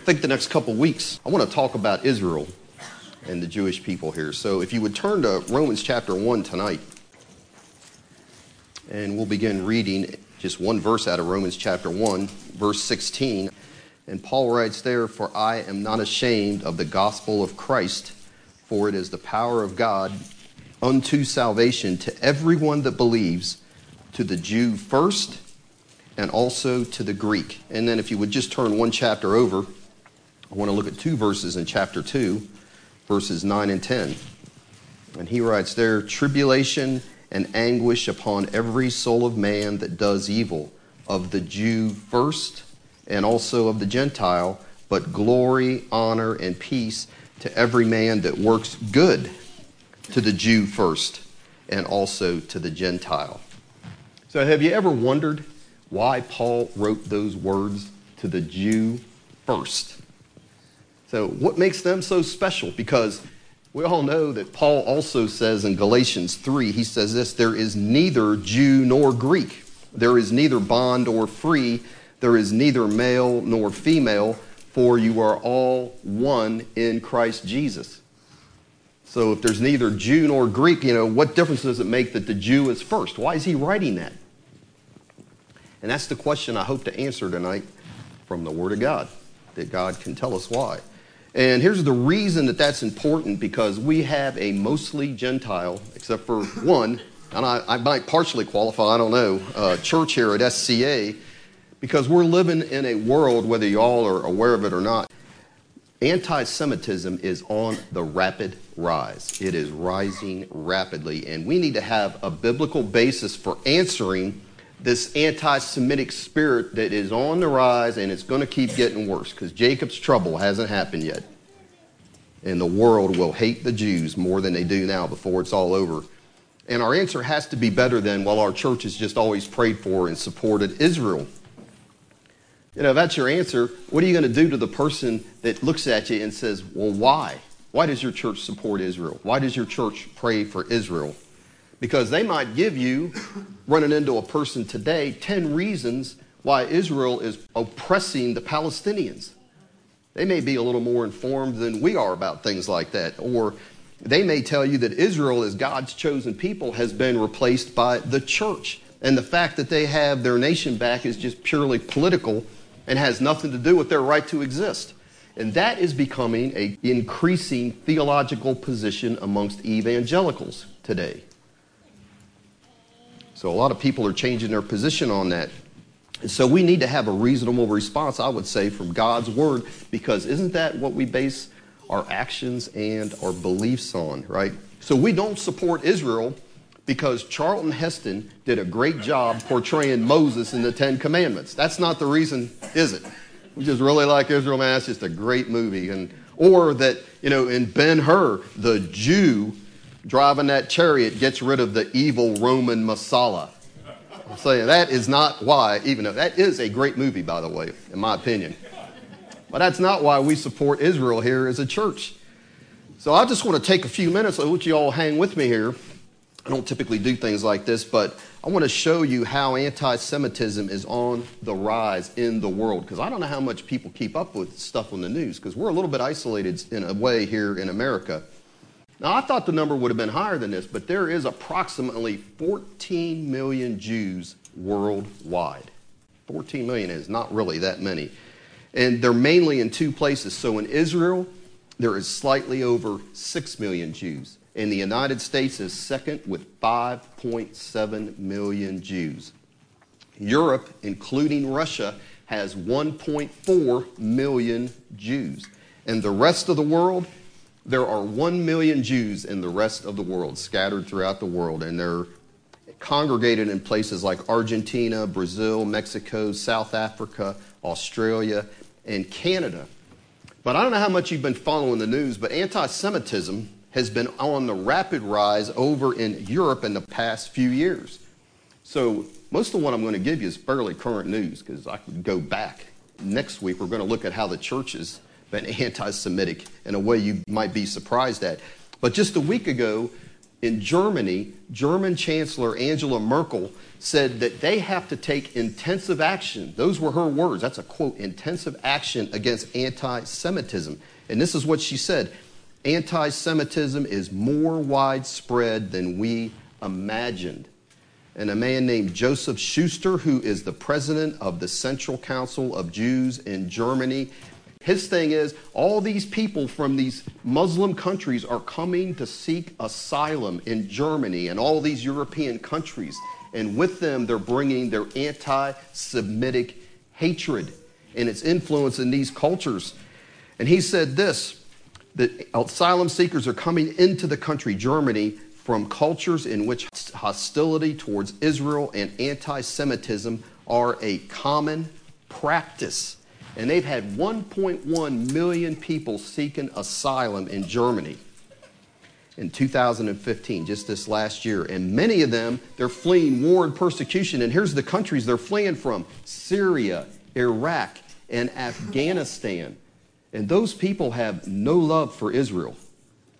think the next couple weeks, I want to talk about Israel and the Jewish people here. So if you would turn to Romans chapter 1 tonight, and we'll begin reading just one verse out of Romans chapter 1, verse 16. And Paul writes there, For I am not ashamed of the gospel of Christ, for it is the power of God unto salvation to everyone that believes, to the Jew first, and also to the Greek. And then if you would just turn one chapter over, I want to look at two verses in chapter 2, verses 9 and 10. And he writes there, Tribulation and anguish upon every soul of man that does evil, of the Jew first, and also of the Gentile, but glory, honor, and peace to every man that works good, to the Jew first, and also to the Gentile. So, have you ever wondered why Paul wrote those words to the Jew first? So, what makes them so special? Because we all know that Paul also says in Galatians 3, he says this there is neither Jew nor Greek, there is neither bond or free, there is neither male nor female, for you are all one in Christ Jesus. So if there's neither Jew nor Greek, you know, what difference does it make that the Jew is first? Why is he writing that? And that's the question I hope to answer tonight from the Word of God, that God can tell us why. And here's the reason that that's important because we have a mostly Gentile, except for one, and I, I might partially qualify, I don't know, uh, church here at SCA, because we're living in a world, whether you all are aware of it or not, anti Semitism is on the rapid rise. It is rising rapidly, and we need to have a biblical basis for answering this anti Semitic spirit that is on the rise and it's going to keep getting worse because Jacob's trouble hasn't happened yet. And the world will hate the Jews more than they do now before it's all over. And our answer has to be better than, well, our church has just always prayed for and supported Israel. You know, if that's your answer, what are you going to do to the person that looks at you and says, well, why? Why does your church support Israel? Why does your church pray for Israel? Because they might give you, running into a person today, 10 reasons why Israel is oppressing the Palestinians. They may be a little more informed than we are about things like that. Or they may tell you that Israel, as God's chosen people, has been replaced by the church. And the fact that they have their nation back is just purely political and has nothing to do with their right to exist. And that is becoming an increasing theological position amongst evangelicals today. So a lot of people are changing their position on that. And so we need to have a reasonable response, I would say, from God's word, because isn't that what we base our actions and our beliefs on, right? So we don't support Israel because Charlton Heston did a great job portraying Moses in the Ten Commandments. That's not the reason, is it? We just really like Israel, man. It's just a great movie. And or that, you know, in Ben Hur, the Jew driving that chariot gets rid of the evil Roman Messala. I'm saying that is not why, even though that is a great movie, by the way, in my opinion. But that's not why we support Israel here as a church. So I just want to take a few minutes. I want you all hang with me here. I don't typically do things like this, but I want to show you how anti Semitism is on the rise in the world. Because I don't know how much people keep up with stuff on the news, because we're a little bit isolated in a way here in America. Now, I thought the number would have been higher than this, but there is approximately 14 million Jews worldwide. 14 million is not really that many. And they're mainly in two places. So in Israel, there is slightly over 6 million Jews. And the United States is second with 5.7 million Jews. Europe, including Russia, has 1.4 million Jews. And the rest of the world there are 1 million Jews in the rest of the world, scattered throughout the world, and they're congregated in places like Argentina, Brazil, Mexico, South Africa, Australia, and Canada. But I don't know how much you've been following the news, but anti Semitism has been on the rapid rise over in Europe in the past few years. So, most of what I'm going to give you is fairly current news because I could go back. Next week, we're going to look at how the churches been anti Semitic in a way you might be surprised at. But just a week ago, in Germany, German Chancellor Angela Merkel said that they have to take intensive action. Those were her words. That's a quote intensive action against anti Semitism. And this is what she said anti Semitism is more widespread than we imagined. And a man named Joseph Schuster, who is the president of the Central Council of Jews in Germany, his thing is, all these people from these Muslim countries are coming to seek asylum in Germany and all these European countries. And with them, they're bringing their anti Semitic hatred and its influence in these cultures. And he said this that asylum seekers are coming into the country, Germany, from cultures in which hostility towards Israel and anti Semitism are a common practice. And they've had 1.1 million people seeking asylum in Germany in 2015, just this last year. And many of them, they're fleeing war and persecution. And here's the countries they're fleeing from Syria, Iraq, and Afghanistan. And those people have no love for Israel,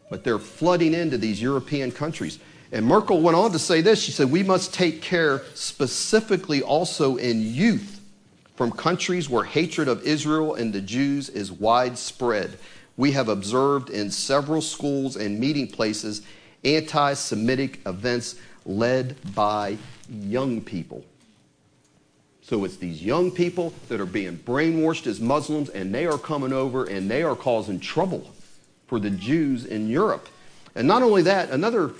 but they're flooding into these European countries. And Merkel went on to say this she said, We must take care specifically also in youth from countries where hatred of Israel and the Jews is widespread. We have observed in several schools and meeting places anti Semitic events led by young people. So it's these young people that are being brainwashed as Muslims, and they are coming over and they are causing trouble for the Jews in Europe. And not only that, another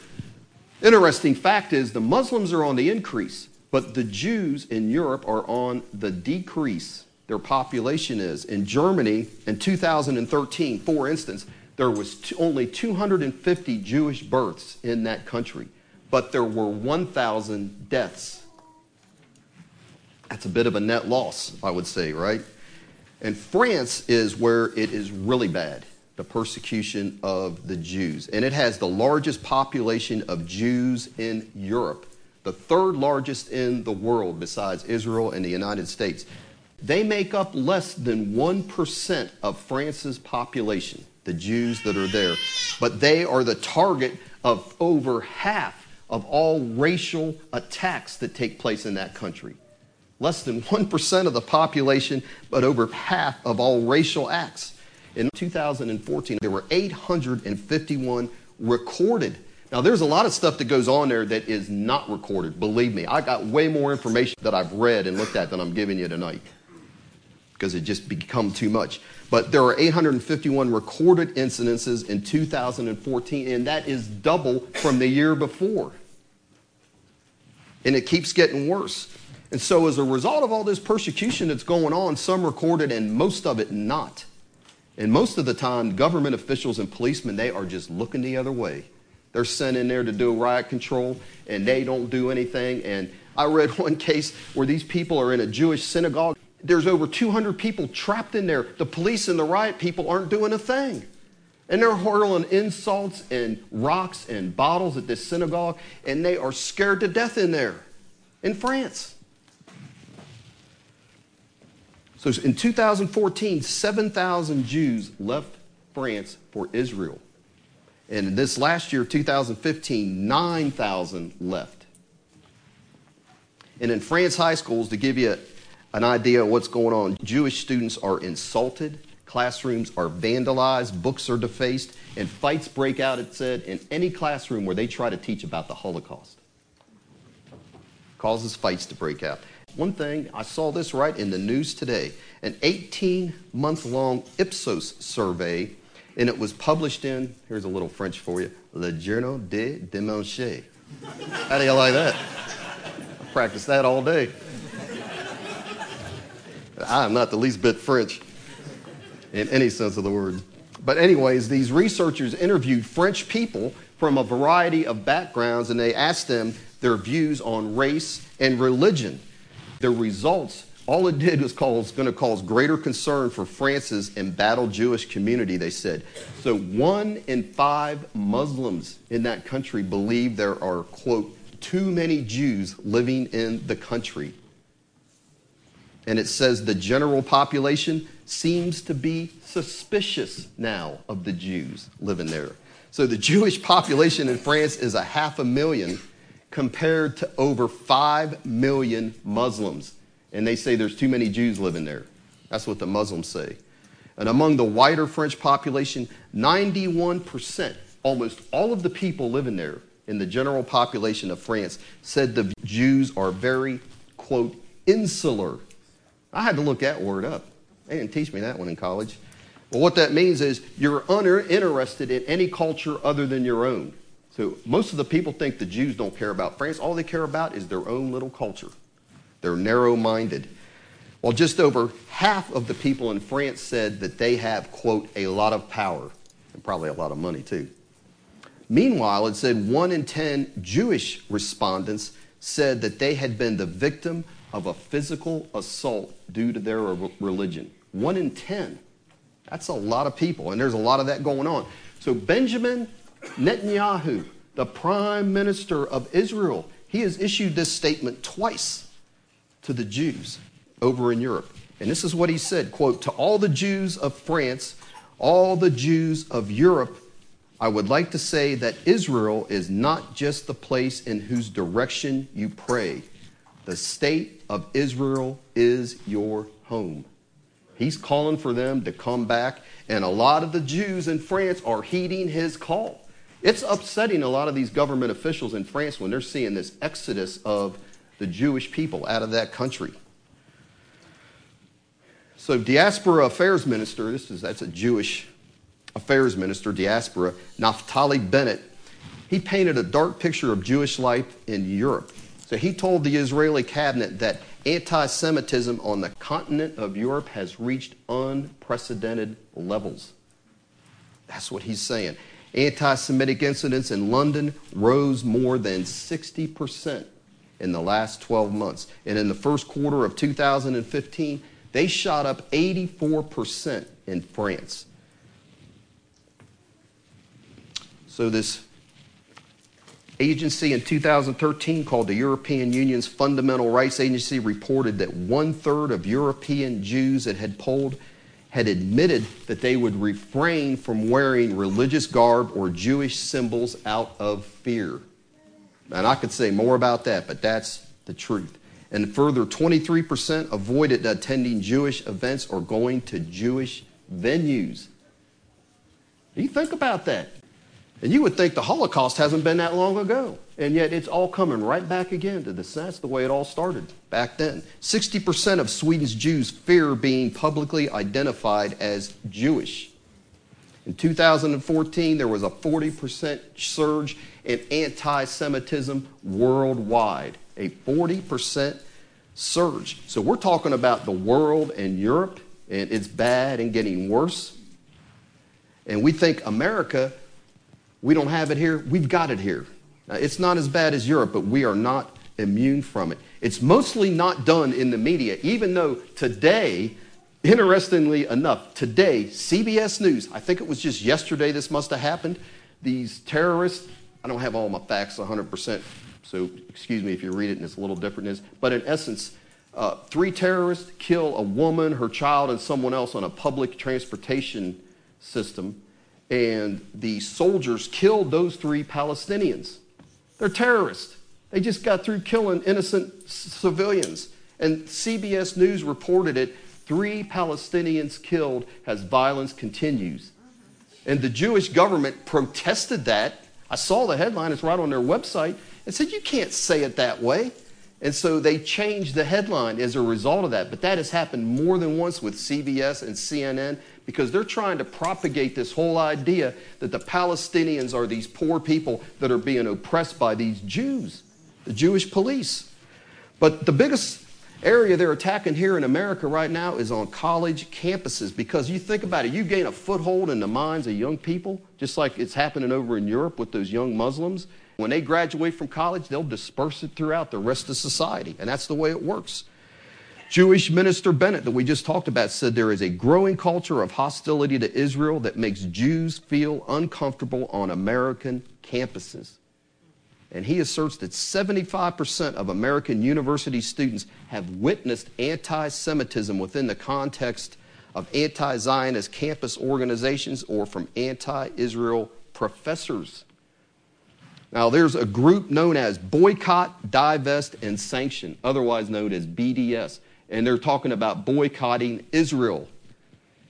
interesting fact is the Muslims are on the increase. But the Jews in Europe are on the decrease. Their population is. In Germany, in 2013, for instance, there was only 250 Jewish births in that country, but there were 1,000 deaths. That's a bit of a net loss, I would say, right? And France is where it is really bad the persecution of the Jews. And it has the largest population of Jews in Europe the third largest in the world besides Israel and the United States. They make up less than 1% of France's population, the Jews that are there, but they are the target of over half of all racial attacks that take place in that country. Less than 1% of the population, but over half of all racial acts. In 2014, there were 851 recorded now, there's a lot of stuff that goes on there that is not recorded. Believe me, I got way more information that I've read and looked at than I'm giving you tonight because it just become too much. But there are 851 recorded incidences in 2014, and that is double from the year before. And it keeps getting worse. And so, as a result of all this persecution that's going on, some recorded and most of it not. And most of the time, government officials and policemen, they are just looking the other way. They're sent in there to do a riot control, and they don't do anything. And I read one case where these people are in a Jewish synagogue. There's over 200 people trapped in there. The police and the riot people aren't doing a thing. And they're hurling insults and rocks and bottles at this synagogue, and they are scared to death in there in France. So in 2014, 7,000 Jews left France for Israel. And this last year, 2015, 9,000 left. And in France high schools, to give you an idea of what's going on, Jewish students are insulted, classrooms are vandalized, books are defaced, and fights break out, it said, in any classroom where they try to teach about the Holocaust. Causes fights to break out. One thing, I saw this right in the news today an 18 month long Ipsos survey and it was published in, here's a little French for you, Le Journal de Dimanche. How do you like that? I practice that all day. I'm not the least bit French in any sense of the word. But, anyways, these researchers interviewed French people from a variety of backgrounds and they asked them their views on race and religion. The results all it did was going to cause greater concern for France's embattled Jewish community, they said. So one in five Muslims in that country believe there are, quote, too many Jews living in the country. And it says the general population seems to be suspicious now of the Jews living there. So the Jewish population in France is a half a million compared to over 5 million Muslims. And they say there's too many Jews living there. That's what the Muslims say. And among the wider French population, 91%, almost all of the people living there in the general population of France, said the Jews are very, quote, insular. I had to look that word up. They didn't teach me that one in college. Well, what that means is you're uninterested in any culture other than your own. So most of the people think the Jews don't care about France. All they care about is their own little culture. They're narrow minded. Well, just over half of the people in France said that they have, quote, a lot of power, and probably a lot of money too. Meanwhile, it said one in 10 Jewish respondents said that they had been the victim of a physical assault due to their religion. One in 10. That's a lot of people, and there's a lot of that going on. So, Benjamin Netanyahu, the prime minister of Israel, he has issued this statement twice to the Jews over in Europe. And this is what he said, quote, "To all the Jews of France, all the Jews of Europe, I would like to say that Israel is not just the place in whose direction you pray. The state of Israel is your home." He's calling for them to come back, and a lot of the Jews in France are heeding his call. It's upsetting a lot of these government officials in France when they're seeing this exodus of the Jewish people out of that country. So, diaspora affairs minister, this is that's a Jewish affairs minister, diaspora, Naftali Bennett, he painted a dark picture of Jewish life in Europe. So he told the Israeli cabinet that anti Semitism on the continent of Europe has reached unprecedented levels. That's what he's saying. Anti Semitic incidents in London rose more than 60% in the last 12 months. And in the first quarter of 2015, they shot up 84% in France. So, this agency in 2013 called the European Union's Fundamental Rights Agency reported that one third of European Jews that had polled had admitted that they would refrain from wearing religious garb or Jewish symbols out of fear. And I could say more about that, but that's the truth. And further, 23% avoided attending Jewish events or going to Jewish venues. You think about that. And you would think the Holocaust hasn't been that long ago. And yet it's all coming right back again to this. That's the way it all started back then. 60% of Sweden's Jews fear being publicly identified as Jewish. In 2014, there was a 40% surge in anti Semitism worldwide. A 40% surge. So we're talking about the world and Europe, and it's bad and getting worse. And we think America we don't have it here. We've got it here. Now, it's not as bad as Europe, but we are not immune from it. It's mostly not done in the media, even though today, interestingly enough, today, CBS News, I think it was just yesterday this must have happened, these terrorists, I don't have all my facts 100%, so excuse me if you read it and it's a little different, but in essence, uh, three terrorists kill a woman, her child, and someone else on a public transportation system and the soldiers killed those three Palestinians. They're terrorists. They just got through killing innocent civilians. And CBS News reported it three Palestinians killed as violence continues. And the Jewish government protested that. I saw the headline, it's right on their website, and said, You can't say it that way. And so they changed the headline as a result of that. But that has happened more than once with CBS and CNN because they're trying to propagate this whole idea that the Palestinians are these poor people that are being oppressed by these Jews, the Jewish police. But the biggest area they're attacking here in America right now is on college campuses because you think about it, you gain a foothold in the minds of young people, just like it's happening over in Europe with those young Muslims. When they graduate from college, they'll disperse it throughout the rest of society, and that's the way it works. Jewish minister Bennett, that we just talked about, said there is a growing culture of hostility to Israel that makes Jews feel uncomfortable on American campuses. And he asserts that 75% of American university students have witnessed anti Semitism within the context of anti Zionist campus organizations or from anti Israel professors. Now, there's a group known as Boycott, Divest, and Sanction, otherwise known as BDS. And they're talking about boycotting Israel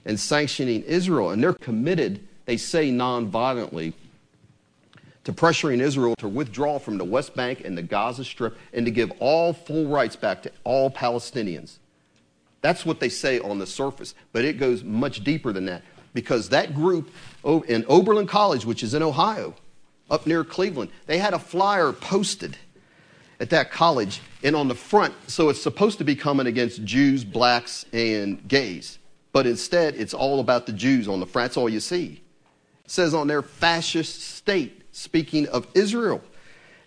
and sanctioning Israel. And they're committed, they say nonviolently, to pressuring Israel to withdraw from the West Bank and the Gaza Strip and to give all full rights back to all Palestinians. That's what they say on the surface, but it goes much deeper than that because that group in Oberlin College, which is in Ohio, up near Cleveland, they had a flyer posted at that college, and on the front, so it's supposed to be coming against Jews, blacks, and gays, but instead it's all about the Jews on the front. That's all you see. It says on there, fascist state, speaking of Israel.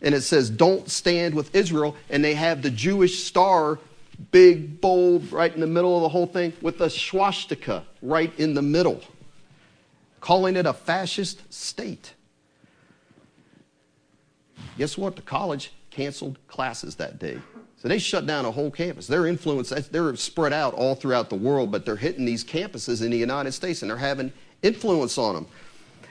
And it says, don't stand with Israel. And they have the Jewish star, big, bold, right in the middle of the whole thing, with a swastika right in the middle, calling it a fascist state. Guess what? The college canceled classes that day. So they shut down a whole campus. Their influence, they're spread out all throughout the world, but they're hitting these campuses in the United States and they're having influence on them.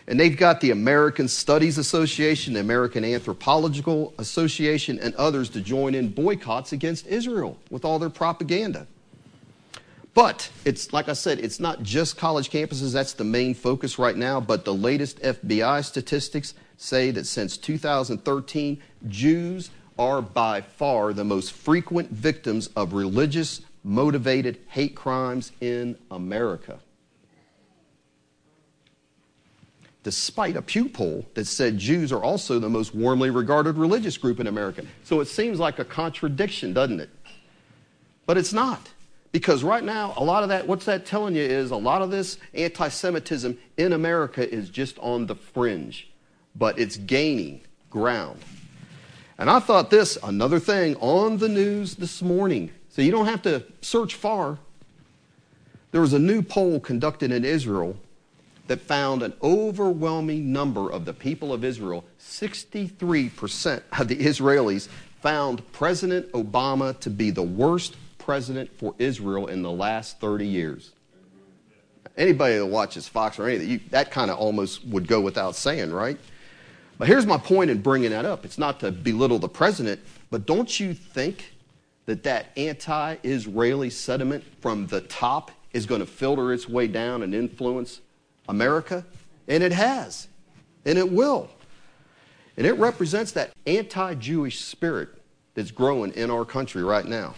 And they've got the American Studies Association, the American Anthropological Association, and others to join in boycotts against Israel with all their propaganda. But it's like I said, it's not just college campuses. That's the main focus right now. But the latest FBI statistics say that since 2013, Jews are by far the most frequent victims of religious motivated hate crimes in America. Despite a Pew poll that said Jews are also the most warmly regarded religious group in America. So it seems like a contradiction, doesn't it? But it's not. Because right now, a lot of that, what's that telling you is a lot of this anti Semitism in America is just on the fringe, but it's gaining ground. And I thought this, another thing on the news this morning, so you don't have to search far. There was a new poll conducted in Israel that found an overwhelming number of the people of Israel, 63% of the Israelis, found President Obama to be the worst president for Israel in the last 30 years. Anybody that watches Fox or anything, you, that kind of almost would go without saying, right? But here's my point in bringing that up. It's not to belittle the president, but don't you think that that anti Israeli sentiment from the top is going to filter its way down and influence America? And it has, and it will. And it represents that anti Jewish spirit that's growing in our country right now.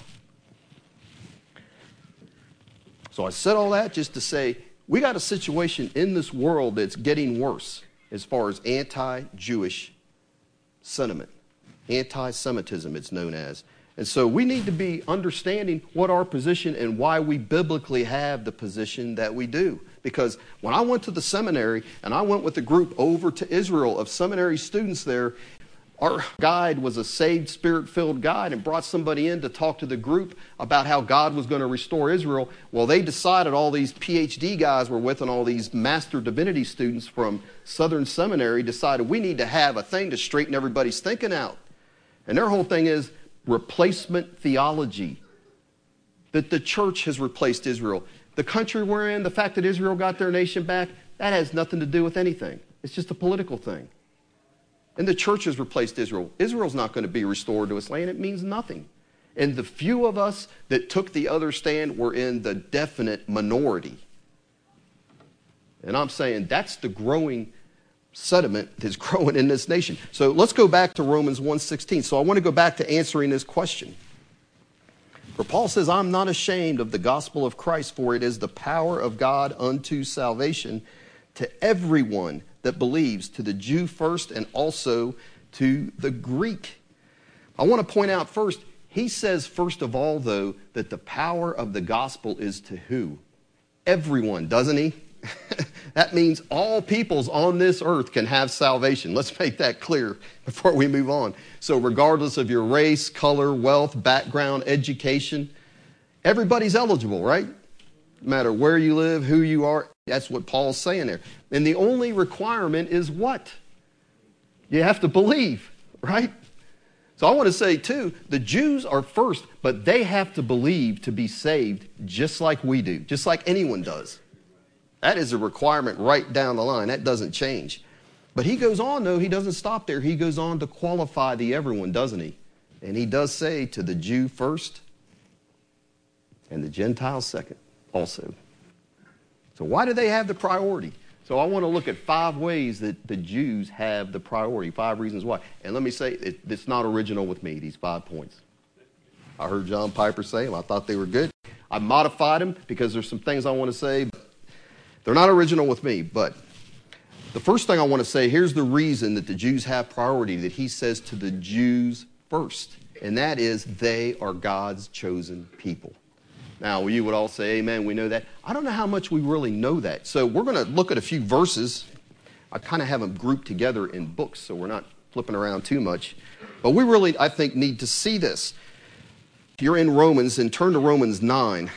So I said all that just to say we got a situation in this world that's getting worse as far as anti Jewish sentiment, anti Semitism, it's known as. And so we need to be understanding what our position and why we biblically have the position that we do. Because when I went to the seminary and I went with a group over to Israel of seminary students there, our guide was a saved, spirit filled guide and brought somebody in to talk to the group about how God was going to restore Israel. Well, they decided all these PhD guys were with and all these master divinity students from Southern Seminary decided we need to have a thing to straighten everybody's thinking out. And their whole thing is replacement theology. That the church has replaced Israel. The country we're in, the fact that Israel got their nation back, that has nothing to do with anything. It's just a political thing. And the church has replaced Israel. Israel's not going to be restored to its land. It means nothing. And the few of us that took the other stand were in the definite minority. And I'm saying that's the growing sediment that's growing in this nation. So let's go back to Romans 1:16. So I want to go back to answering this question. For Paul says, I'm not ashamed of the gospel of Christ, for it is the power of God unto salvation to everyone that believes, to the Jew first and also to the Greek. I want to point out first, he says, first of all, though, that the power of the gospel is to who? Everyone, doesn't he? that means all peoples on this earth can have salvation. Let's make that clear before we move on. So, regardless of your race, color, wealth, background, education, everybody's eligible, right? No matter where you live, who you are, that's what Paul's saying there. And the only requirement is what? You have to believe, right? So I want to say, too, the Jews are first, but they have to believe to be saved just like we do, just like anyone does. That is a requirement right down the line. That doesn't change. But he goes on, though, he doesn't stop there. He goes on to qualify the everyone, doesn't he? And he does say to the Jew first and the Gentile second also. So, why do they have the priority? So, I want to look at five ways that the Jews have the priority, five reasons why. And let me say, it, it's not original with me, these five points. I heard John Piper say them, I thought they were good. I modified them because there's some things I want to say. They're not original with me, but the first thing I want to say here's the reason that the Jews have priority that he says to the Jews first, and that is they are God's chosen people. Now, you would all say, Amen, we know that. I don't know how much we really know that. So, we're going to look at a few verses. I kind of have them grouped together in books, so we're not flipping around too much. But we really, I think, need to see this. If you're in Romans, and turn to Romans 9.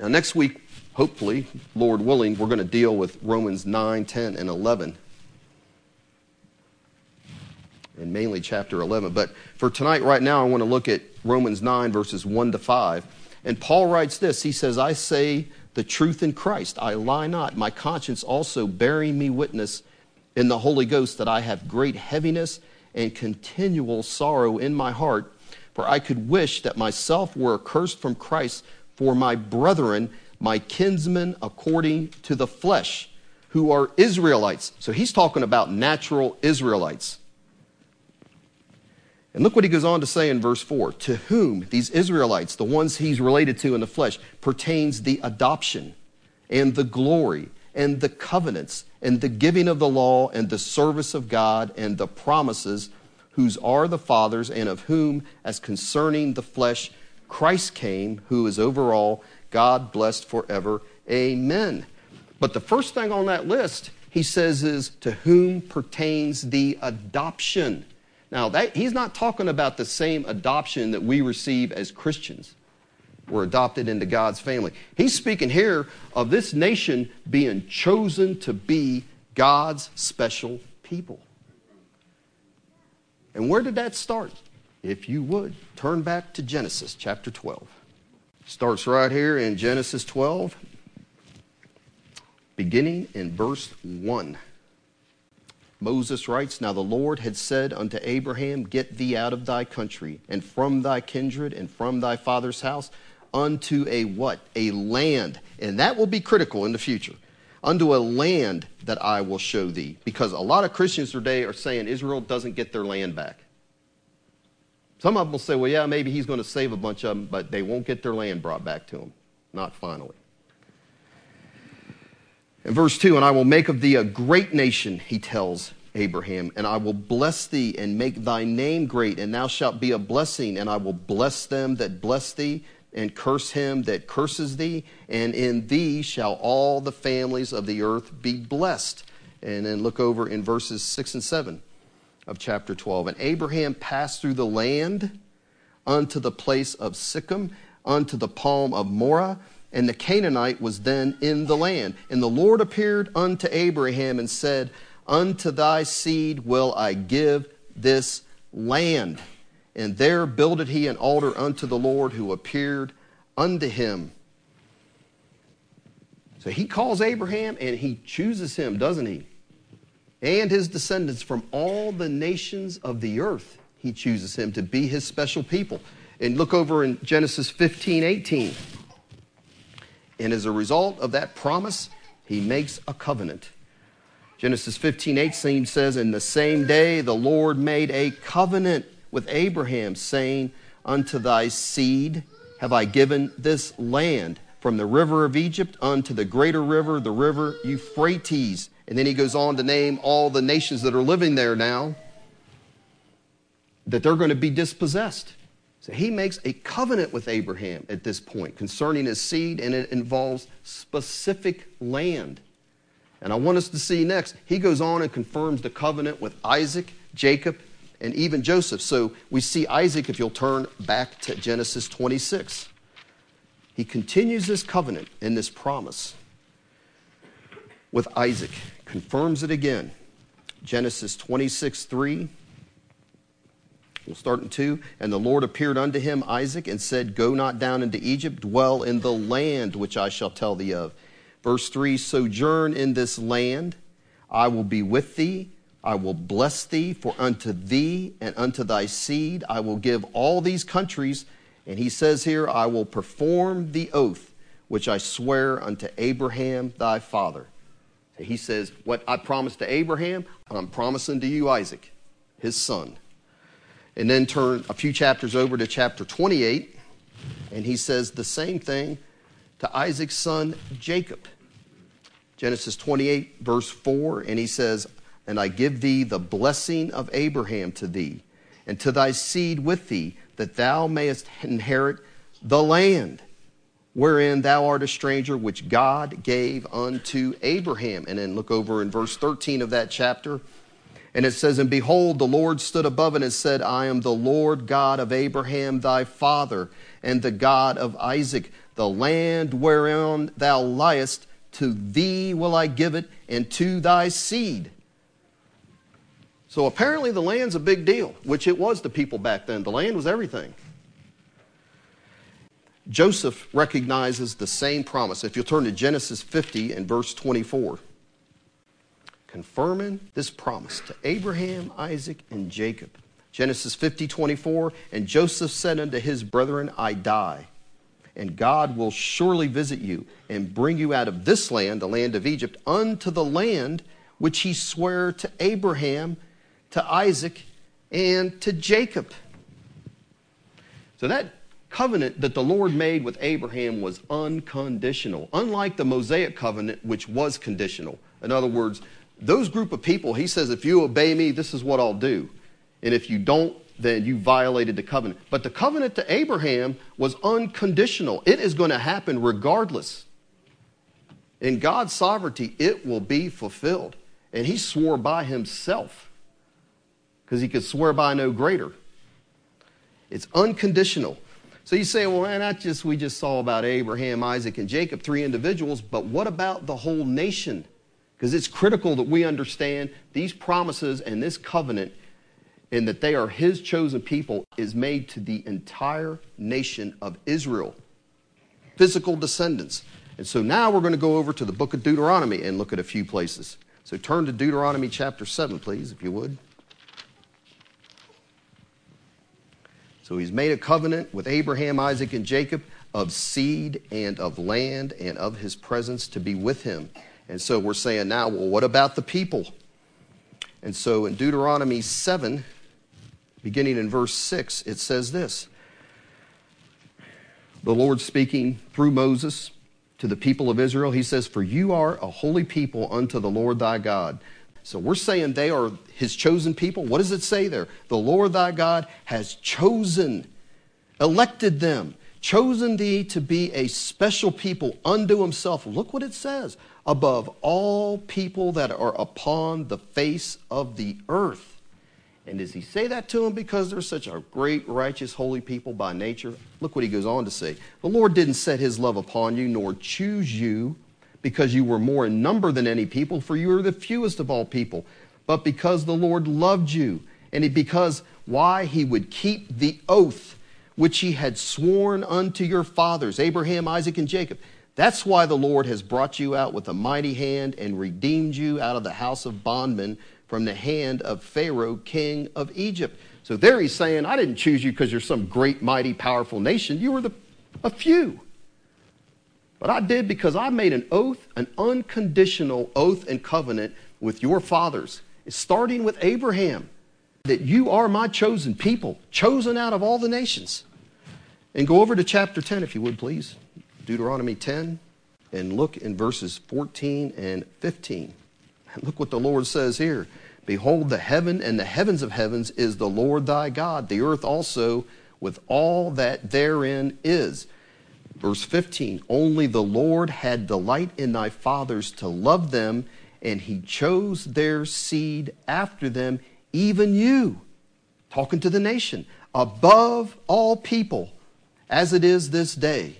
Now, next week, hopefully, Lord willing, we're going to deal with Romans 9, 10, and 11. And mainly chapter 11. But for tonight, right now, I want to look at Romans 9, verses 1 to 5. And Paul writes this He says, I say the truth in Christ, I lie not. My conscience also bearing me witness in the Holy Ghost that I have great heaviness and continual sorrow in my heart. For I could wish that myself were accursed from Christ for my brethren my kinsmen according to the flesh, who are Israelites. So he's talking about natural Israelites. And look what he goes on to say in verse 4 To whom these Israelites, the ones he's related to in the flesh, pertains the adoption and the glory and the covenants and the giving of the law and the service of God and the promises, whose are the fathers, and of whom, as concerning the flesh, Christ came, who is over all God blessed forever. Amen. But the first thing on that list, he says, is to whom pertains the adoption. Now, that, he's not talking about the same adoption that we receive as Christians. We're adopted into God's family. He's speaking here of this nation being chosen to be God's special people. And where did that start? If you would, turn back to Genesis chapter 12. Starts right here in Genesis 12, beginning in verse 1. Moses writes, Now the Lord had said unto Abraham, Get thee out of thy country, and from thy kindred, and from thy father's house, unto a what? A land. And that will be critical in the future. Unto a land that I will show thee. Because a lot of Christians today are saying Israel doesn't get their land back. Some of them will say, well, yeah, maybe he's going to save a bunch of them, but they won't get their land brought back to them. Not finally. In verse 2, and I will make of thee a great nation, he tells Abraham, and I will bless thee and make thy name great, and thou shalt be a blessing, and I will bless them that bless thee, and curse him that curses thee, and in thee shall all the families of the earth be blessed. And then look over in verses 6 and 7 of chapter 12. And Abraham passed through the land unto the place of Sichem, unto the palm of Moreh, and the Canaanite was then in the land. And the Lord appeared unto Abraham and said, Unto thy seed will I give this land. And there builded he an altar unto the Lord who appeared unto him. So he calls Abraham and he chooses him, doesn't he? And his descendants from all the nations of the earth. He chooses him to be his special people. And look over in Genesis 15 18. And as a result of that promise, he makes a covenant. Genesis 15 18 says, In the same day the Lord made a covenant with Abraham, saying, Unto thy seed have I given this land, from the river of Egypt unto the greater river, the river Euphrates and then he goes on to name all the nations that are living there now that they're going to be dispossessed. So he makes a covenant with Abraham at this point concerning his seed, and it involves specific land. And I want us to see next, he goes on and confirms the covenant with Isaac, Jacob, and even Joseph. So we see Isaac, if you'll turn back to Genesis 26. He continues this covenant and this promise with Isaac confirms it again. Genesis 26 3. We'll start in 2. And the Lord appeared unto him, Isaac, and said, Go not down into Egypt, dwell in the land which I shall tell thee of. Verse 3 Sojourn in this land I will be with thee. I will bless thee, for unto thee and unto thy seed I will give all these countries. And he says here, I will perform the oath which I swear unto Abraham thy father. He says, What I promised to Abraham, I'm promising to you, Isaac, his son. And then turn a few chapters over to chapter 28, and he says the same thing to Isaac's son, Jacob. Genesis 28, verse 4, and he says, And I give thee the blessing of Abraham to thee, and to thy seed with thee, that thou mayest inherit the land wherein thou art a stranger, which God gave unto Abraham. And then look over in verse 13 of that chapter. And it says, And behold, the Lord stood above and said, I am the Lord God of Abraham thy father, and the God of Isaac. The land whereon thou liest, to thee will I give it, and to thy seed. So apparently the land's a big deal, which it was to people back then. The land was everything. Joseph recognizes the same promise. If you'll turn to Genesis 50 and verse 24, confirming this promise to Abraham, Isaac, and Jacob. Genesis 50, 24, and Joseph said unto his brethren, I die, and God will surely visit you and bring you out of this land, the land of Egypt, unto the land which he sware to Abraham, to Isaac, and to Jacob. So that covenant that the Lord made with Abraham was unconditional, unlike the Mosaic covenant, which was conditional. In other words, those group of people, he says, if you obey me, this is what I'll do. And if you don't, then you violated the covenant. But the covenant to Abraham was unconditional. It is going to happen regardless. In God's sovereignty, it will be fulfilled. And he swore by himself because he could swear by no greater. It's unconditional. So you say, well, not just we just saw about Abraham, Isaac, and Jacob, three individuals, but what about the whole nation? Because it's critical that we understand these promises and this covenant and that they are his chosen people is made to the entire nation of Israel, physical descendants. And so now we're going to go over to the book of Deuteronomy and look at a few places. So turn to Deuteronomy chapter 7, please, if you would. So he's made a covenant with Abraham, Isaac, and Jacob of seed and of land and of his presence to be with him. And so we're saying now, well, what about the people? And so in Deuteronomy 7, beginning in verse 6, it says this The Lord speaking through Moses to the people of Israel, he says, For you are a holy people unto the Lord thy God. So we're saying they are his chosen people. What does it say there? The Lord thy God has chosen, elected them, chosen thee to be a special people unto himself. Look what it says above all people that are upon the face of the earth. And does he say that to them because they're such a great, righteous, holy people by nature? Look what he goes on to say. The Lord didn't set his love upon you, nor choose you because you were more in number than any people, for you are the fewest of all people, but because the Lord loved you, and because why he would keep the oath which he had sworn unto your fathers, Abraham, Isaac, and Jacob. That's why the Lord has brought you out with a mighty hand and redeemed you out of the house of bondmen from the hand of Pharaoh, king of Egypt. So there he's saying, I didn't choose you because you're some great, mighty, powerful nation. You were the, a few. But I did because I made an oath, an unconditional oath and covenant with your fathers, starting with Abraham, that you are my chosen people, chosen out of all the nations. And go over to chapter 10, if you would, please. Deuteronomy 10, and look in verses 14 and 15. And look what the Lord says here. Behold, the heaven and the heavens of heavens is the Lord thy God, the earth also with all that therein is. Verse 15 Only the Lord had delight in thy fathers to love them, and he chose their seed after them, even you. Talking to the nation, above all people, as it is this day.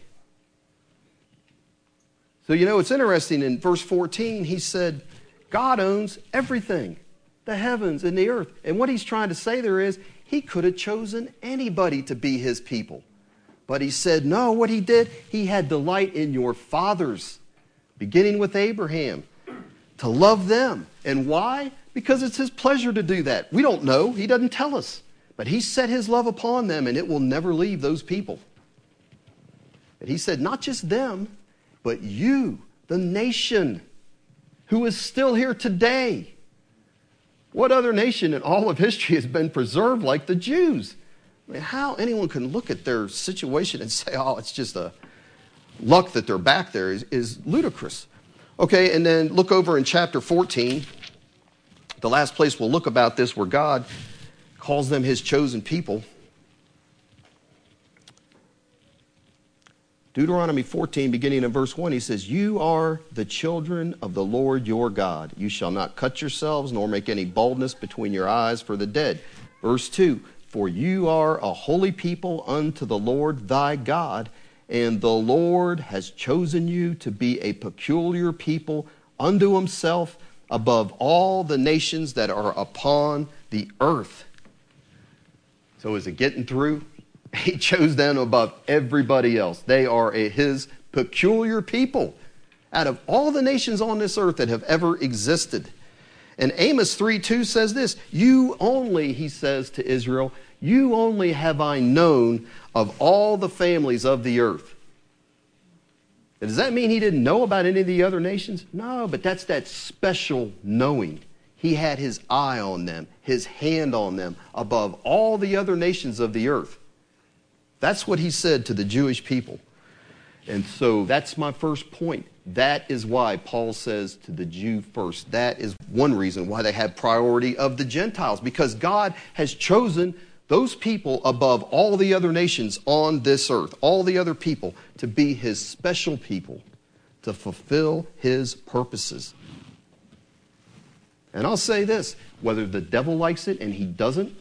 So, you know, it's interesting in verse 14, he said, God owns everything, the heavens and the earth. And what he's trying to say there is, he could have chosen anybody to be his people. But he said, no, what he did, he had delight in your fathers, beginning with Abraham, to love them. And why? Because it's his pleasure to do that. We don't know, he doesn't tell us. But he set his love upon them, and it will never leave those people. And he said, not just them, but you, the nation, who is still here today. What other nation in all of history has been preserved like the Jews? I mean, how anyone can look at their situation and say, oh, it's just a luck that they're back there is, is ludicrous. Okay, and then look over in chapter 14, the last place we'll look about this where God calls them his chosen people. Deuteronomy 14, beginning in verse 1, he says, You are the children of the Lord your God. You shall not cut yourselves, nor make any baldness between your eyes for the dead. Verse 2, For you are a holy people unto the Lord thy God, and the Lord has chosen you to be a peculiar people unto himself above all the nations that are upon the earth. So is it getting through? He chose them above everybody else. They are a, his peculiar people out of all the nations on this earth that have ever existed. And Amos 3 2 says this You only, he says to Israel, you only have I known of all the families of the earth. does that mean he didn't know about any of the other nations? No, but that's that special knowing. He had his eye on them, his hand on them above all the other nations of the earth. That's what he said to the Jewish people. And so that's my first point. That is why Paul says to the Jew first. That is one reason why they have priority of the Gentiles, because God has chosen those people above all the other nations on this earth, all the other people, to be his special people, to fulfill his purposes. And I'll say this whether the devil likes it and he doesn't,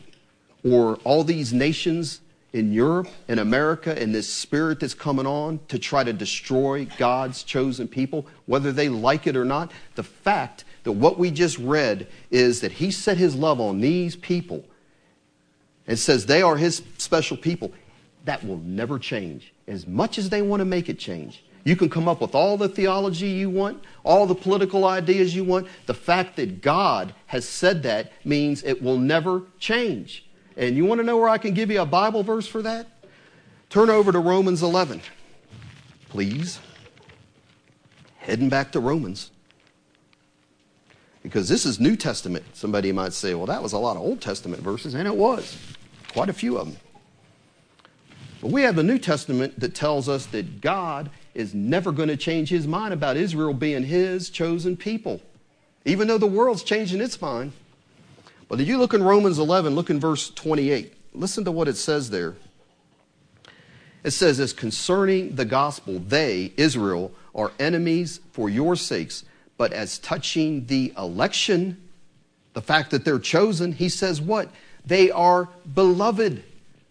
or all these nations in Europe and America and this spirit that's coming on to try to destroy God's chosen people, whether they like it or not, the fact that what we just read is that He set His love on these people and says they are His special people, that will never change. As much as they want to make it change. You can come up with all the theology you want, all the political ideas you want. The fact that God has said that means it will never change. And you want to know where I can give you a Bible verse for that? Turn over to Romans 11, please. Heading back to Romans. Because this is New Testament. Somebody might say, well, that was a lot of Old Testament verses, and it was. Quite a few of them. But we have the New Testament that tells us that God is never going to change his mind about Israel being his chosen people, even though the world's changing its mind. But if you look in Romans 11, look in verse 28. Listen to what it says there. It says, As concerning the gospel, they, Israel, are enemies for your sakes. But as touching the election, the fact that they're chosen, he says what? They are beloved.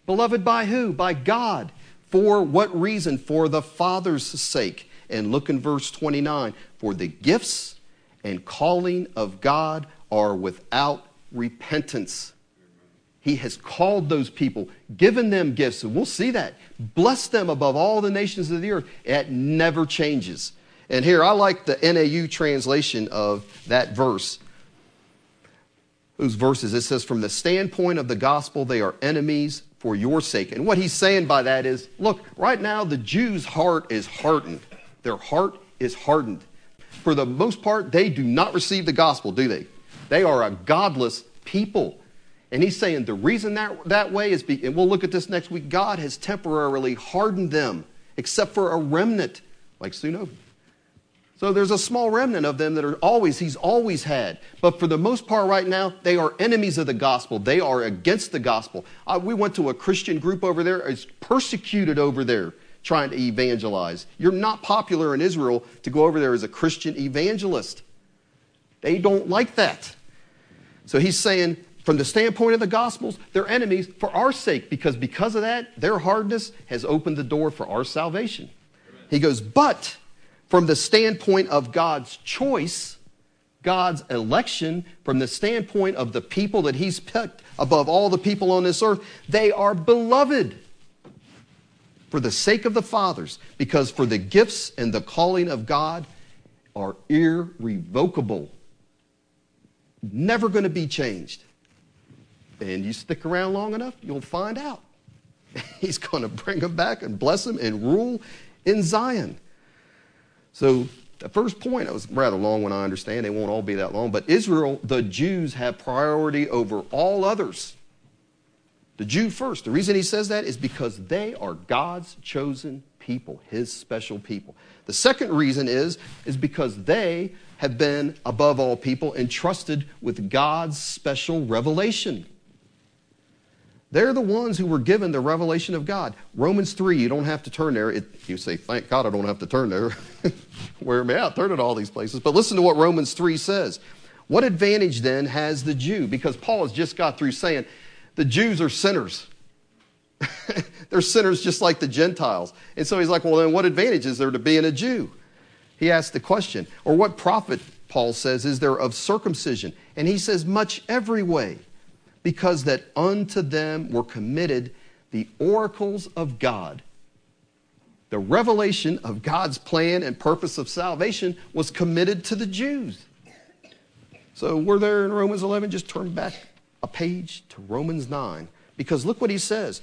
Beloved by who? By God. For what reason? For the Father's sake. And look in verse 29. For the gifts and calling of God are without repentance. He has called those people, given them gifts, and we'll see that. Bless them above all the nations of the earth. It never changes. And here, I like the NAU translation of that verse. Those verses, it says, From the standpoint of the gospel, they are enemies for your sake. And what he's saying by that is look, right now, the Jews' heart is hardened. Their heart is hardened. For the most part, they do not receive the gospel, do they? They are a godless people. And he's saying the reason that, that way is, be, and we'll look at this next week, God has temporarily hardened them, except for a remnant, like Sunova. So there's a small remnant of them that are always, he's always had. But for the most part right now, they are enemies of the gospel. They are against the gospel. Uh, we went to a Christian group over there, it's persecuted over there trying to evangelize. You're not popular in Israel to go over there as a Christian evangelist. They don't like that. So he's saying, from the standpoint of the Gospels, they're enemies for our sake, because because of that, their hardness has opened the door for our salvation. He goes, but from the standpoint of God's choice, God's election, from the standpoint of the people that He's picked above all the people on this earth, they are beloved for the sake of the fathers, because for the gifts and the calling of God are irrevocable, never going to be changed. And you stick around long enough, you'll find out. He's going to bring them back and bless them and rule in Zion. So, the first point, that was rather long when I understand. They won't all be that long. But Israel, the Jews, have priority over all others. The Jew first. The reason he says that is because they are God's chosen people, his special people. The second reason is, is because they have been, above all people, entrusted with God's special revelation. They're the ones who were given the revelation of God. Romans 3, you don't have to turn there. It, you say, thank God I don't have to turn there. Wear me out, turn at all these places. But listen to what Romans 3 says. What advantage then has the Jew? Because Paul has just got through saying the Jews are sinners. They're sinners just like the Gentiles. And so he's like, well, then what advantage is there to being a Jew? He asked the question. Or what profit, Paul says, is there of circumcision? And he says, much every way because that unto them were committed the oracles of God. The revelation of God's plan and purpose of salvation was committed to the Jews. So we're there in Romans 11. Just turn back a page to Romans 9 because look what he says.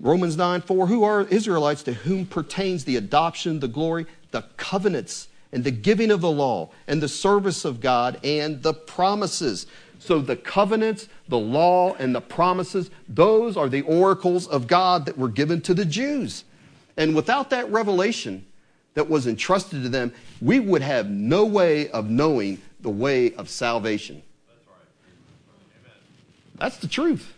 Romans 9 4 Who are Israelites to whom pertains the adoption, the glory, the covenants, and the giving of the law, and the service of God, and the promises? So the covenants, the law, and the promises, those are the oracles of God that were given to the Jews. And without that revelation that was entrusted to them, we would have no way of knowing the way of salvation. That's the truth.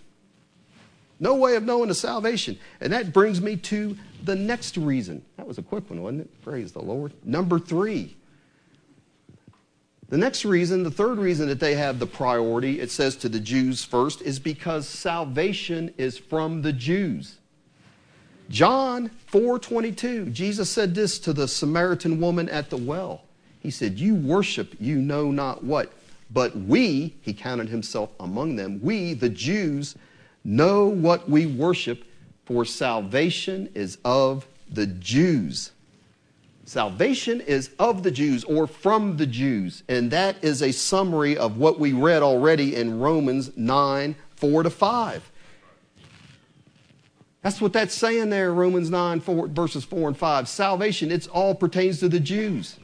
No way of knowing the salvation. And that brings me to the next reason. That was a quick one, wasn't it? Praise the Lord. Number three. The next reason, the third reason that they have the priority, it says to the Jews first, is because salvation is from the Jews. John 4:22, Jesus said this to the Samaritan woman at the well. He said, "You worship you know not what, but we, he counted himself among them, we the Jews know what we worship, for salvation is of the Jews." Salvation is of the Jews or from the Jews. And that is a summary of what we read already in Romans 9 4 to 5. That's what that's saying there, Romans 9 4, verses 4 and 5. Salvation, it's all pertains to the Jews,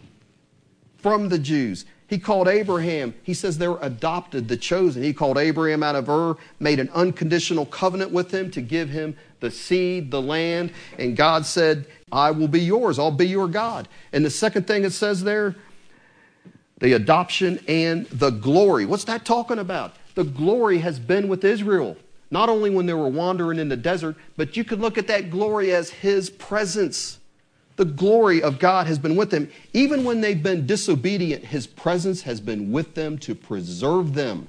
from the Jews. He called Abraham, he says they're adopted, the chosen. He called Abraham out of Ur, made an unconditional covenant with him to give him the seed, the land, and God said, I will be yours. I'll be your God. And the second thing it says there, the adoption and the glory. What's that talking about? The glory has been with Israel, not only when they were wandering in the desert, but you could look at that glory as His presence. The glory of God has been with them. Even when they've been disobedient, His presence has been with them to preserve them.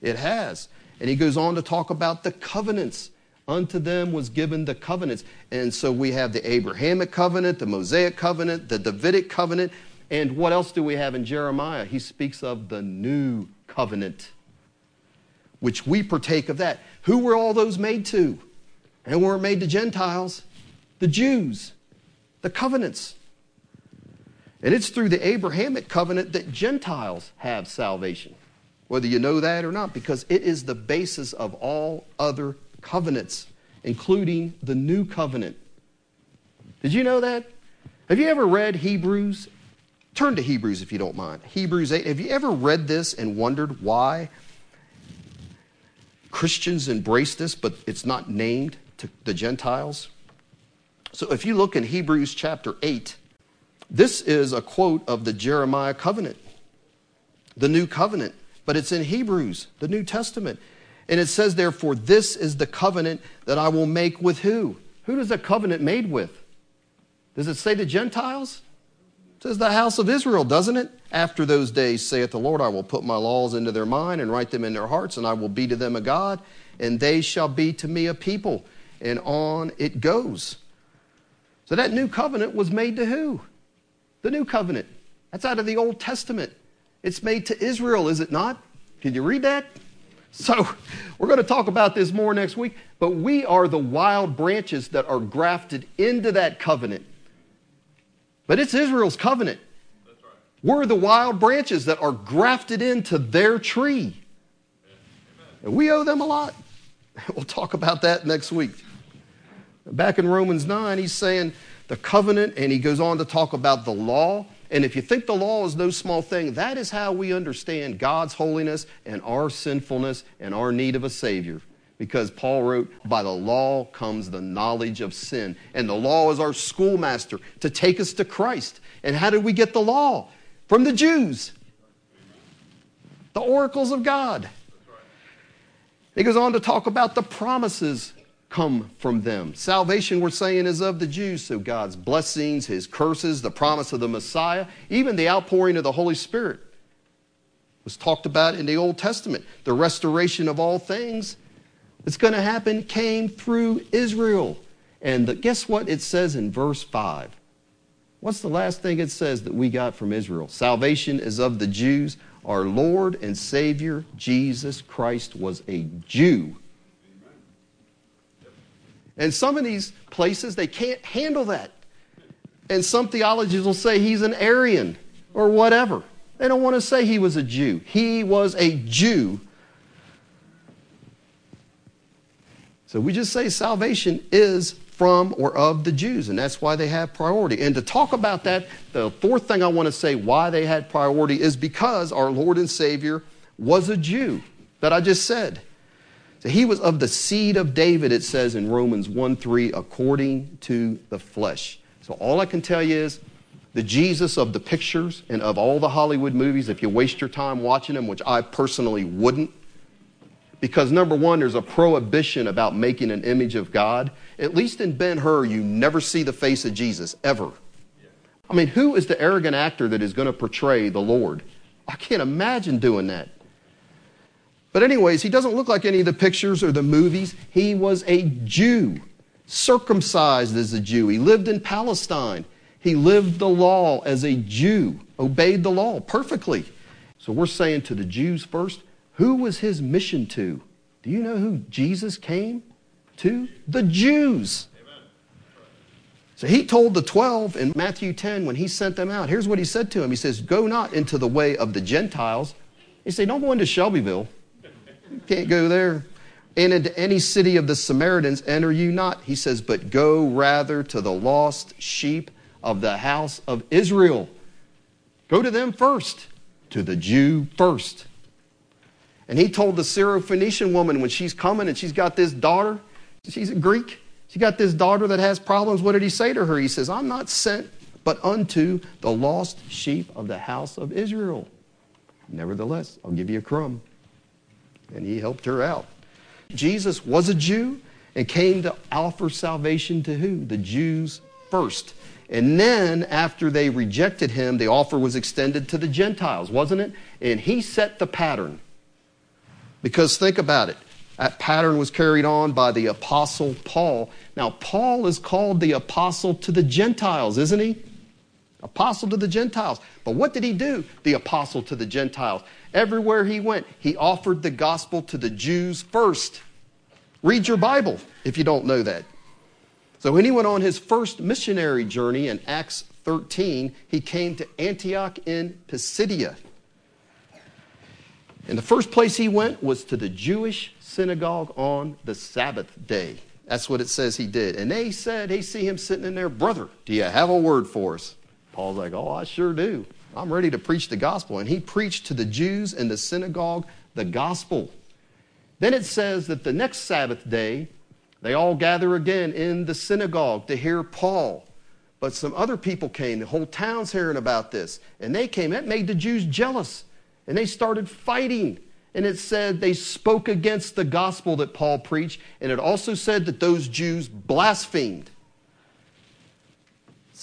It has. And He goes on to talk about the covenants unto them was given the covenants. And so we have the Abrahamic covenant, the Mosaic covenant, the Davidic covenant. And what else do we have in Jeremiah? He speaks of the new covenant, which we partake of that. Who were all those made to? And were made to Gentiles, the Jews, the covenants. And it's through the Abrahamic covenant that Gentiles have salvation, whether you know that or not, because it is the basis of all other covenants, including the new covenant. Did you know that? Have you ever read Hebrews? Turn to Hebrews if you don't mind. Hebrews 8. Have you ever read this and wondered why Christians embrace this, but it's not named to the Gentiles? So if you look in Hebrews chapter 8, this is a quote of the Jeremiah covenant, the new covenant, but it's in Hebrews, the New Testament. And it says, therefore, this is the covenant that I will make with who? Who does the covenant made with? Does it say the Gentiles? It says the house of Israel, doesn't it? After those days, saith the Lord, I will put my laws into their mind and write them in their hearts, and I will be to them a God, and they shall be to me a people. And on it goes. So that new covenant was made to who? The new covenant. That's out of the Old Testament. It's made to Israel, is it not? Can you read that? So, we're going to talk about this more next week, but we are the wild branches that are grafted into that covenant. But it's Israel's covenant. Right. We're the wild branches that are grafted into their tree. And we owe them a lot. We'll talk about that next week. Back in Romans 9, he's saying the covenant, and he goes on to talk about the law. And if you think the law is no small thing, that is how we understand God's holiness and our sinfulness and our need of a Savior. Because Paul wrote, By the law comes the knowledge of sin. And the law is our schoolmaster to take us to Christ. And how did we get the law? From the Jews, the oracles of God. He goes on to talk about the promises come from them. Salvation, we're saying, is of the Jews. So God's blessings, his curses, the promise of the Messiah, even the outpouring of the Holy Spirit was talked about in the Old Testament. The restoration of all things that's going to happen came through Israel. And the, guess what it says in verse 5? What's the last thing it says that we got from Israel? Salvation is of the Jews. Our Lord and Savior, Jesus Christ, was a Jew. And some of these places, they can't handle that. And some theologians will say he's an Aryan or whatever. They don't want to say he was a Jew. He was a Jew. So we just say salvation is from or of the Jews, and that's why they have priority. And to talk about that, the fourth thing I want to say why they had priority is because our Lord and Savior was a Jew that I just said. So he was of the seed of David, it says in Romans 1 3, according to the flesh. So all I can tell you is the Jesus of the pictures and of all the Hollywood movies, if you waste your time watching them, which I personally wouldn't, because number one, there's a prohibition about making an image of God. At least in Ben Hur, you never see the face of Jesus, ever. I mean, who is the arrogant actor that is going to portray the Lord? I can't imagine doing that. But, anyways, he doesn't look like any of the pictures or the movies. He was a Jew, circumcised as a Jew. He lived in Palestine. He lived the law as a Jew, obeyed the law perfectly. So, we're saying to the Jews first, who was his mission to? Do you know who Jesus came to? The Jews. So he told the 12 in Matthew 10 when he sent them out, here's what he said to them. He says, Go not into the way of the Gentiles. He said, Don't go into Shelbyville. Can't go there. And into any city of the Samaritans enter you not. He says, But go rather to the lost sheep of the house of Israel. Go to them first, to the Jew first. And he told the Syrophoenician woman when she's coming and she's got this daughter, she's a Greek, she got this daughter that has problems. What did he say to her? He says, I'm not sent but unto the lost sheep of the house of Israel. Nevertheless, I'll give you a crumb. And he helped her out. Jesus was a Jew and came to offer salvation to who? The Jews first. And then, after they rejected him, the offer was extended to the Gentiles, wasn't it? And he set the pattern. Because think about it. That pattern was carried on by the Apostle Paul. Now, Paul is called the Apostle to the Gentiles, isn't he? Apostle to the Gentiles. But what did he do? The Apostle to the Gentiles. Everywhere he went, he offered the gospel to the Jews first. Read your Bible if you don't know that. So, when he went on his first missionary journey in Acts 13, he came to Antioch in Pisidia. And the first place he went was to the Jewish synagogue on the Sabbath day. That's what it says he did. And they said, they see him sitting in there, brother, do you have a word for us? Paul's like, oh, I sure do. I'm ready to preach the gospel. And he preached to the Jews in the synagogue the gospel. Then it says that the next Sabbath day, they all gather again in the synagogue to hear Paul. But some other people came. The whole town's hearing about this. And they came. That made the Jews jealous and they started fighting. And it said they spoke against the gospel that Paul preached, and it also said that those Jews blasphemed.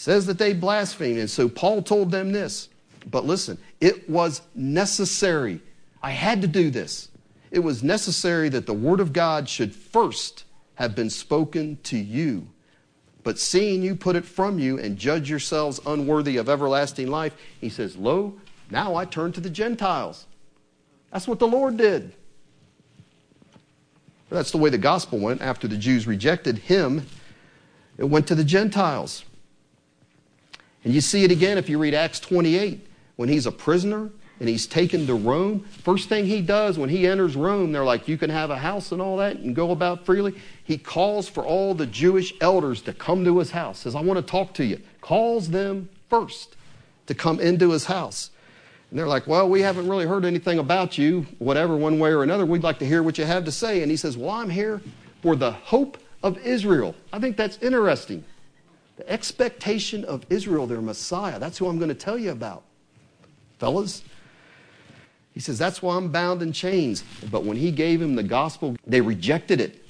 Says that they blasphemed. And so Paul told them this. But listen, it was necessary. I had to do this. It was necessary that the word of God should first have been spoken to you. But seeing you put it from you and judge yourselves unworthy of everlasting life, he says, Lo, now I turn to the Gentiles. That's what the Lord did. That's the way the gospel went. After the Jews rejected him, it went to the Gentiles. And you see it again if you read Acts 28. when he's a prisoner and he's taken to Rome, first thing he does when he enters Rome, they're like, You can have a house and all that and go about freely. He calls for all the Jewish elders to come to his house, says, I want to talk to you. Calls them first to come into his house. And they're like, Well, we haven't really heard anything about you, whatever, one way or another. We'd like to hear what you have to say. And he says, Well, I'm here for the hope of Israel. I think that's interesting. The expectation of Israel, their Messiah. That's who I'm going to tell you about. Fellas, he says, That's why I'm bound in chains. But when he gave him the gospel, they rejected it.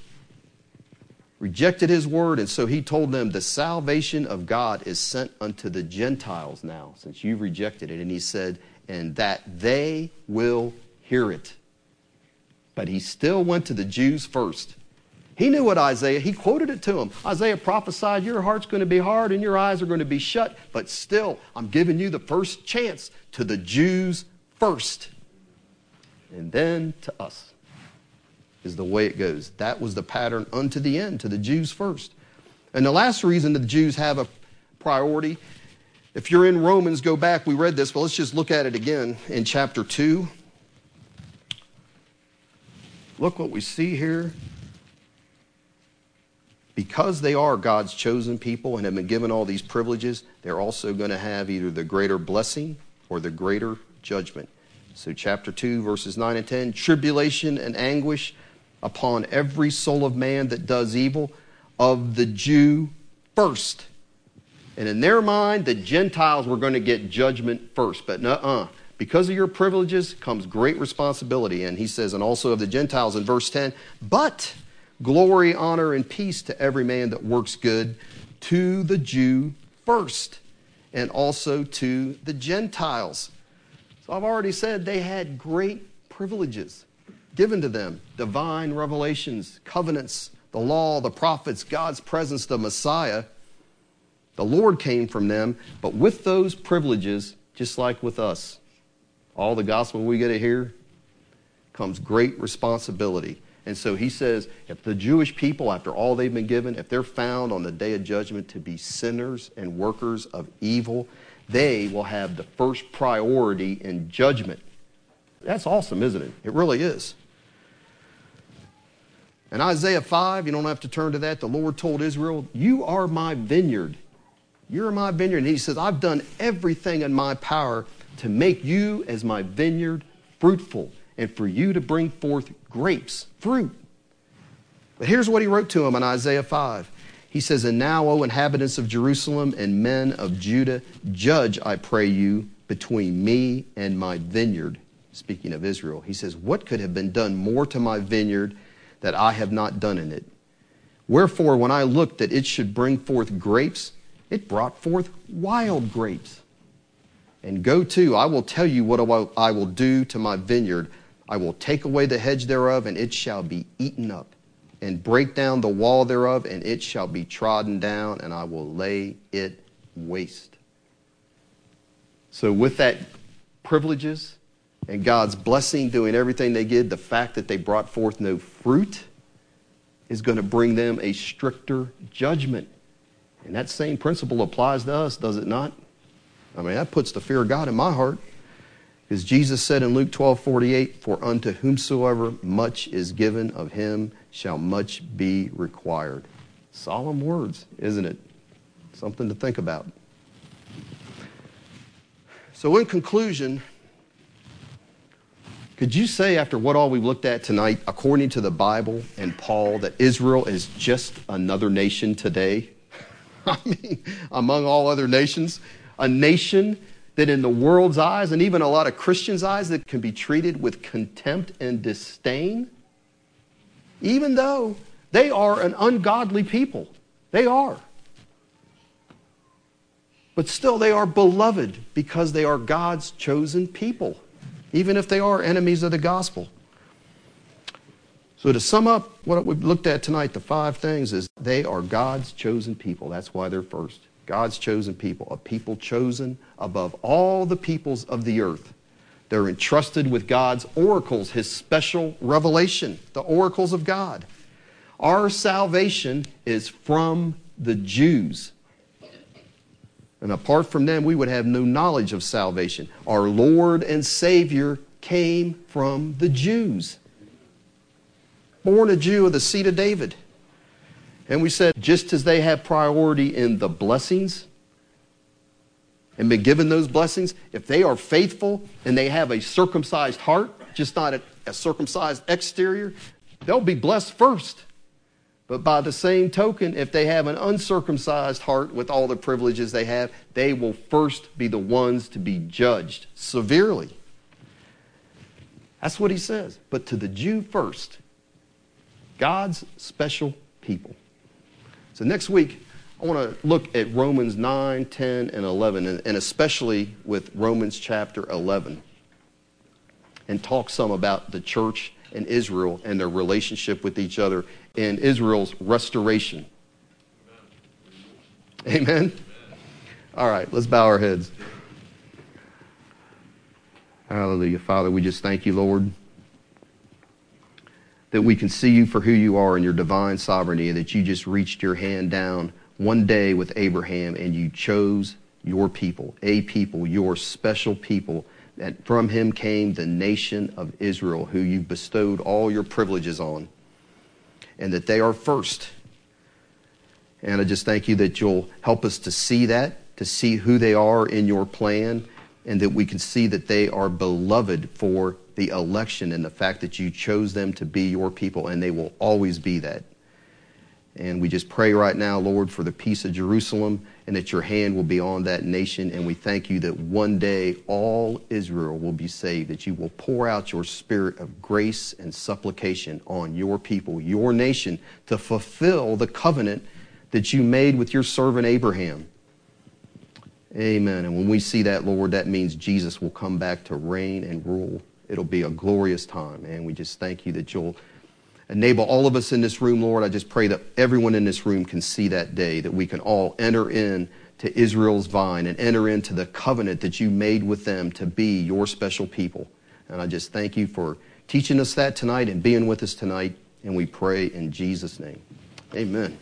Rejected his word, and so he told them, The salvation of God is sent unto the Gentiles now, since you've rejected it. And he said, And that they will hear it. But he still went to the Jews first. He knew what Isaiah, he quoted it to him. Isaiah prophesied, Your heart's going to be hard and your eyes are going to be shut, but still, I'm giving you the first chance to the Jews first and then to us is the way it goes. That was the pattern unto the end, to the Jews first. And the last reason that the Jews have a priority, if you're in Romans, go back, we read this, but let's just look at it again in chapter 2. Look what we see here. Because they are God's chosen people and have been given all these privileges, they're also going to have either the greater blessing or the greater judgment. So, chapter 2, verses 9 and 10 tribulation and anguish upon every soul of man that does evil, of the Jew first. And in their mind, the Gentiles were going to get judgment first. But no, uh, because of your privileges comes great responsibility. And he says, and also of the Gentiles in verse 10, but glory, honor, and peace to every man that works good, to the Jew first, and also to the Gentiles. So I've already said they had great privileges given to them divine revelations, covenants, the law, the prophets, God's presence, the Messiah. The Lord came from them, but with those privileges, just like with us, all the gospel we get to hear comes great responsibility. And so he says, if the Jewish people, after all they've been given, if they're found on the day of judgment to be sinners and workers of evil, they will have the first priority in judgment. That's awesome, isn't it? It really is. In Isaiah 5, you don't have to turn to that. The Lord told Israel, You are my vineyard. You're my vineyard. And he says, I've done everything in my power to make you as my vineyard fruitful and for you to bring forth grapes, fruit. But here's what he wrote to him in Isaiah 5. He says, And now, O inhabitants of Jerusalem and men of Judah, judge, I pray you, between me and my vineyard. Speaking of Israel, he says, What could have been done more to my vineyard that I have not done in it? Wherefore, when I looked that it should bring forth grapes, it brought forth wild grapes. And go to, I will tell you what I will do to my vineyard. I will take away the hedge thereof, and it shall be eaten up and break down the wall thereof, and it shall be trodden down, and I will lay it waste. So, with that privileges and God's blessing, doing everything they did, the fact that they brought forth no fruit is going to bring them a stricter judgment. And that same principle applies to us, does it not? I mean, that puts the fear of God in my heart. Because Jesus said in Luke 12 48, For unto whomsoever much is given of him shall much be required. Solemn words, isn't it? Something to think about. So, in conclusion, could you say, after what all we've looked at tonight, according to the Bible and Paul, that Israel is just another nation today? I mean, among all other nations, a nation that in the world's eyes and even a lot of Christians' eyes that can be treated with contempt and disdain, even though they are an ungodly people. They are. But still, they are beloved because they are God's chosen people, even if they are enemies of the gospel. So, to sum up what we've looked at tonight, the five things is they are God's chosen people. That's why they're first. God's chosen people, a people chosen above all the peoples of the earth. They're entrusted with God's oracles, His special revelation, the oracles of God. Our salvation is from the Jews. And apart from them, we would have no knowledge of salvation. Our Lord and Savior came from the Jews. Born a Jew of the seed of David. And we said, just as they have priority in the blessings and been given those blessings, if they are faithful and they have a circumcised heart, just not a, a circumcised exterior, they'll be blessed first. But by the same token, if they have an uncircumcised heart with all the privileges they have, they will first be the ones to be judged severely. That's what he says. But to the Jew first, God's special people. So next week, I want to look at Romans 9, 10, and 11, and, and especially with Romans chapter 11, and talk some about the church and Israel and their relationship with each other and Israel's restoration. Amen. Amen? All right, let's bow our heads. Hallelujah. Father, we just thank you, Lord, that we can see you for who you are in your divine sovereignty, and that you just reached your hand down one day with Abraham and you chose your people, a people, your special people. That from him came the nation of Israel, who you bestowed all your privileges on, and that they are first. And I just thank you that you'll help us to see that, to see who they are in your plan, and that we can see that they are beloved for the election and the fact that you chose them to be your people, and they will always be that. And we just pray right now, Lord, for the peace of Jerusalem and that your hand will be on that nation. And we thank you that one day all Israel will be saved, that you will pour out your spirit of grace and supplication on your people, your nation, to fulfill the covenant that you made with your servant Abraham. Amen. And when we see that, Lord, that means Jesus will come back to reign and rule. It'll be a glorious time. And we just thank you that you'll enable all of us in this room, Lord. I just pray that everyone in this room can see that day, that we can all enter in to Israel's vine and enter into the covenant that you made with them to be your special people. And I just thank you for teaching us that tonight and being with us tonight. And we pray in Jesus' name. Amen.